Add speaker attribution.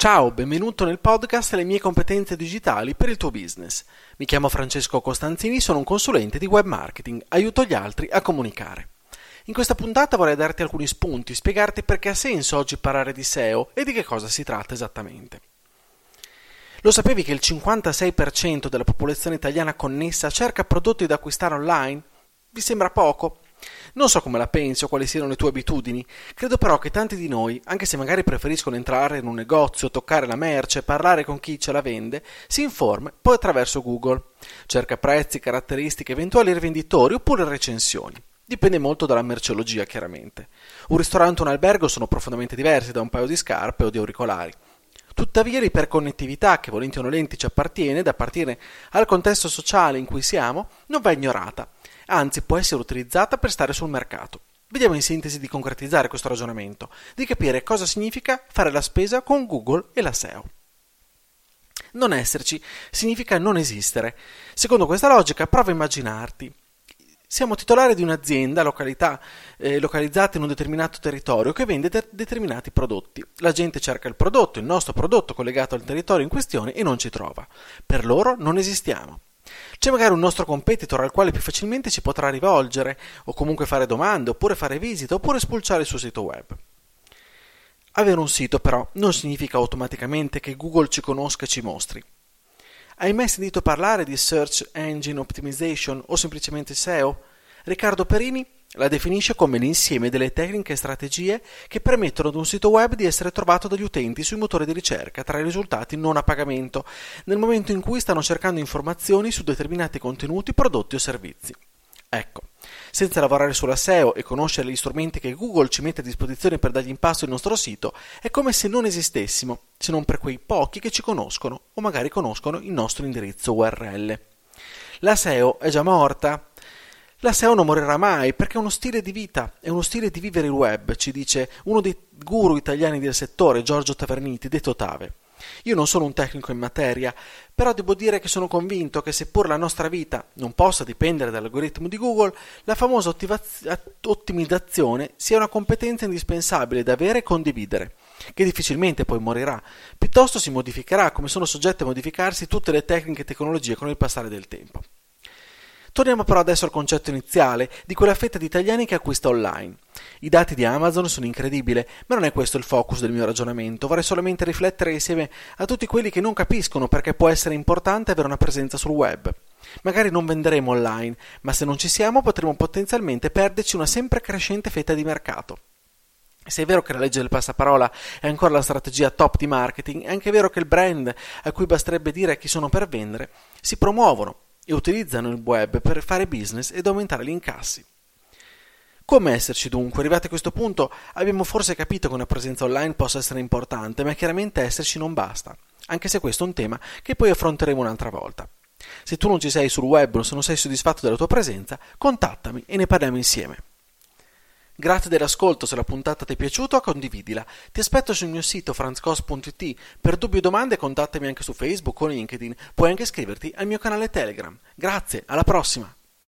Speaker 1: Ciao, benvenuto nel podcast Le mie competenze digitali per il tuo business. Mi chiamo Francesco Costanzini, sono un consulente di web marketing, aiuto gli altri a comunicare. In questa puntata vorrei darti alcuni spunti, spiegarti perché ha senso oggi parlare di SEO e di che cosa si tratta esattamente. Lo sapevi che il 56% della popolazione italiana connessa cerca prodotti da acquistare online? Vi sembra poco? Non so come la pensi o quali siano le tue abitudini, credo però che tanti di noi, anche se magari preferiscono entrare in un negozio, toccare la merce, parlare con chi ce la vende, si informa poi attraverso Google. Cerca prezzi, caratteristiche, eventuali rivenditori oppure recensioni. Dipende molto dalla merceologia, chiaramente. Un ristorante o un albergo sono profondamente diversi da un paio di scarpe o di auricolari. Tuttavia l'iperconnettività che volenti o nolenti ci appartiene, da partire al contesto sociale in cui siamo, non va ignorata anzi può essere utilizzata per stare sul mercato. Vediamo in sintesi di concretizzare questo ragionamento, di capire cosa significa fare la spesa con Google e la SEO. Non esserci significa non esistere. Secondo questa logica, prova a immaginarti. Siamo titolari di un'azienda località, eh, localizzata in un determinato territorio che vende de- determinati prodotti. La gente cerca il prodotto, il nostro prodotto collegato al territorio in questione e non ci trova. Per loro non esistiamo. C'è magari un nostro competitor al quale più facilmente ci potrà rivolgere, o comunque fare domande, oppure fare visite, oppure spulciare il suo sito web. Avere un sito però non significa automaticamente che Google ci conosca e ci mostri. Hai mai sentito parlare di Search Engine Optimization o semplicemente SEO? Riccardo Perini la definisce come l'insieme delle tecniche e strategie che permettono ad un sito web di essere trovato dagli utenti sui motori di ricerca tra i risultati non a pagamento, nel momento in cui stanno cercando informazioni su determinati contenuti, prodotti o servizi. Ecco, senza lavorare sulla SEO e conoscere gli strumenti che Google ci mette a disposizione per dargli in passo il nostro sito, è come se non esistessimo, se non per quei pochi che ci conoscono o magari conoscono il nostro indirizzo URL. La SEO è già morta, la SEO non morirà mai perché è uno stile di vita, è uno stile di vivere il web, ci dice uno dei guru italiani del settore, Giorgio Taverniti, detto Tave. Io non sono un tecnico in materia, però devo dire che sono convinto che seppur la nostra vita non possa dipendere dall'algoritmo di Google, la famosa ottimizzazione sia una competenza indispensabile da avere e condividere, che difficilmente poi morirà, piuttosto si modificherà come sono soggette a modificarsi tutte le tecniche e tecnologie con il passare del tempo. Torniamo però adesso al concetto iniziale di quella fetta di italiani che acquista online. I dati di Amazon sono incredibili, ma non è questo il focus del mio ragionamento. Vorrei solamente riflettere insieme a tutti quelli che non capiscono perché può essere importante avere una presenza sul web. Magari non venderemo online, ma se non ci siamo potremo potenzialmente perderci una sempre crescente fetta di mercato. Se è vero che la legge del passaparola è ancora la strategia top di marketing, è anche vero che il brand, a cui basterebbe dire chi sono per vendere, si promuovono e utilizzano il web per fare business ed aumentare gli incassi. Come esserci dunque? Arrivati a questo punto abbiamo forse capito che una presenza online possa essere importante, ma chiaramente esserci non basta, anche se questo è un tema che poi affronteremo un'altra volta. Se tu non ci sei sul web o se non sei soddisfatto della tua presenza, contattami e ne parliamo insieme. Grazie dell'ascolto, se la puntata ti è piaciuta condividila. Ti aspetto sul mio sito franzcos.it. Per dubbi o domande contattami anche su Facebook o LinkedIn. Puoi anche iscriverti al mio canale Telegram. Grazie, alla prossima!